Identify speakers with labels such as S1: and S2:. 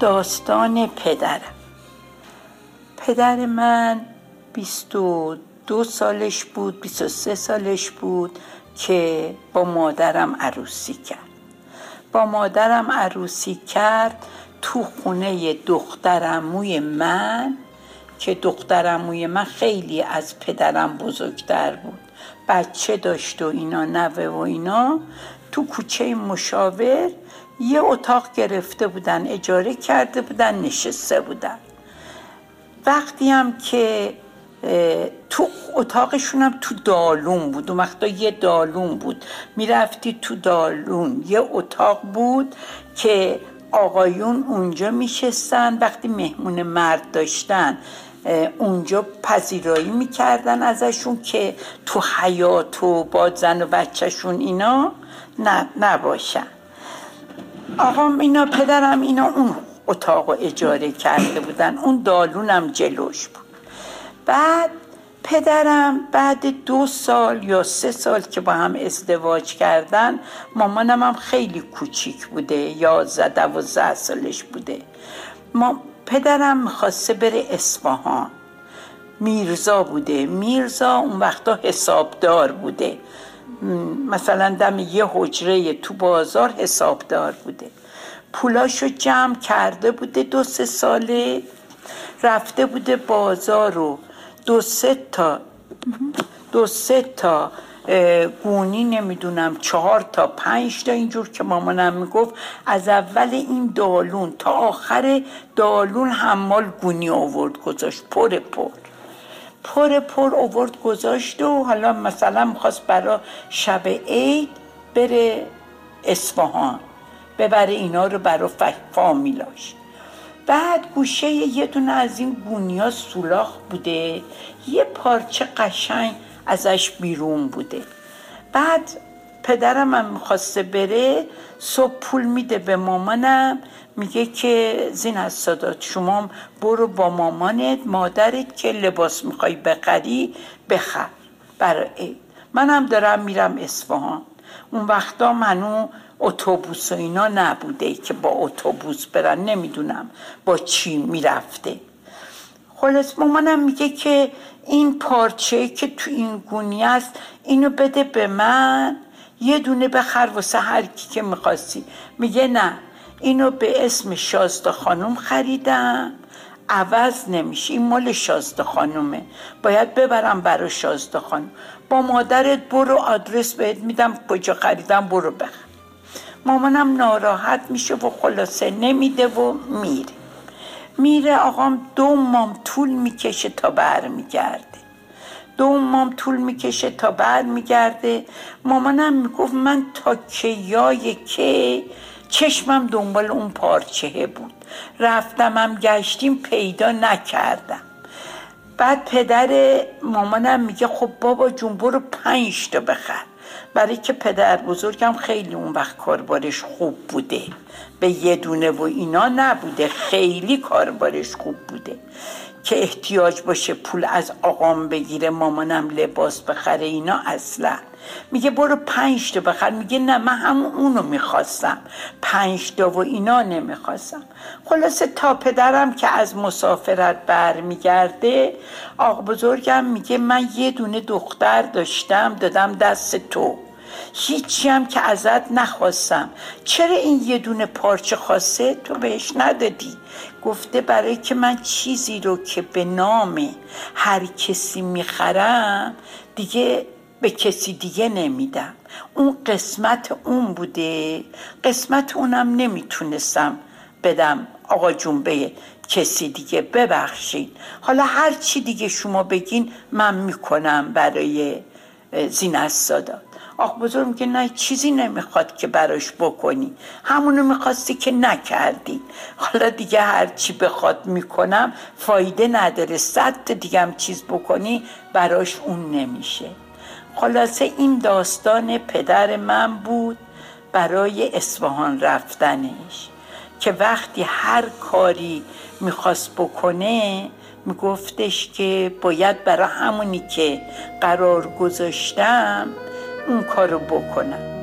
S1: داستان پدرم. پدر من بیست و دو سالش بود بیست و سه سالش بود که با مادرم عروسی کرد. با مادرم عروسی کرد تو خونه دخترموی من که دخترموی من خیلی از پدرم بزرگتر بود. بچه داشت و اینا نوه و اینا. تو کوچه مشاور یه اتاق گرفته بودن اجاره کرده بودن نشسته بودن. وقتی هم که تو اتاقشون هم تو دالون بود. اون وقتا یه دالون بود. می‌رفتی تو دالون. یه اتاق بود که آقایون اونجا میشستن وقتی مهمون مرد داشتن اونجا پذیرایی می‌کردن ازشون که تو حیات و با زن و بچهشون اینا نباشن. آقا اینا پدرم اینا اون اتاق اجاره کرده بودن اون دالونم جلوش بود. بعد پدرم بعد دو سال یا سه سال که با هم ازدواج کردن مامانم هم خیلی کوچیک بوده یازده دوازده سالش بوده. ما پدرم می‌خواسته بره اصفهان. میرزا بوده. میرزا اون وقتا حسابدار بوده. مثلا دم یه حجره تو بازار حسابدار بوده. پولاشو جمع کرده بوده دو سه ساله. رفته بوده بازار رو دو سه تا دو سه تا گونی نمی‌دونم چهار تا پنج تا اینجور که مامانم می‌گفت. از اول این دالون تا آخر دالون حمال گونی آورد گذاشت. پر پر. پر پر آورد گذاشت و حالا مثلا می‌خواست برا شب عید بره اصفهان ببره اینا رو برا فامیلاش. بعد گوشه یه دونه از این گونیا سولاخ بوده. یه پارچه قشنگ ازش بیرون بوده. بعد پدرم هم می‌خواسته بره صبح پول میده به مامانم. میگه که زین از صدات شما برو با مامانت مادرت که لباس می‌خوای بخری بخر. برای منم دارم میرم اصفهان. اون وقتا منو اتوبوس و اینا نبوده که با اتوبوس برن نمی‌دونم با چی می‌رفته. خلاص مامانم میگه که این پارچه که تو این گونی است اینو بده به من. یه دونه بخر واسه هر کی که می‌خواستی. میگه نه اینو به اسم شازده خانم خریدم. عوض نمیشه این مال شازده خانومه باید ببرم برای شازده خانم. با مادرت برو آدرس بهت میدم کجا خریدم برو بخر. مامانم ناراحت میشه و خلاصه نمیده و میره. میره آقام دو مام طول می‌کشه تا بر میگرده دو مام طول می‌کشه تا بر میگرده مامانم می‌گفت من تا کیای که چشمم دنبال اون پارچه بود. رفتمم گشتیم پیدا نکردم. بعد پدر مامانم میگه خب بابا جون برو پنج تا بخر. برای که پدر بزرگم خیلی اون وقت کاربارش خوب بوده. به یه دونه و اینا نبوده خیلی کاربارش خوب بوده. که احتیاج باشه پول از آقام بگیره مامانم لباس بخره اینا اصلا. میگه برو پنج تا بخر. میگه نه من همون اونو می‌خواستم. پنج تا و اینا نمی‌خواستم. خلاصه تا پدرم که از مسافرت برمیگرده آق بزرگم میگه من یه دونه دختر داشتم دادم دست تو. هیچی هم که ازت نخواستم. چرا این یه دونه پارچه خواسته؟ تو بهش ندادی. گفته برای که من چیزی رو که به نام هر کسی می‌خرم دیگه به کسی دیگه نمیدم. اون قسمت اون بوده. قسمت اونم نمی‌تونستم بدم. آقا جون به کسی دیگه ببخشید. حالا هر چی دیگه شما بگین من می‌کنم برای زین سادات آخ بزرگ میگه نه چیزی نمی‌خواد که براش بکنی. همونو می‌خواستی که نکردی. حالا دیگه هر چی بخواد می‌کنم فایده نداره. صد دیگه هم چیز بکنی براش اون نمیشه. خلاصه این داستان پدر من بود برای اصفهان رفتنش که وقتی هر کاری می‌خواست بکنه میگفتش که باید برای همونی که قرار گذاشتم اون کارو بکنم.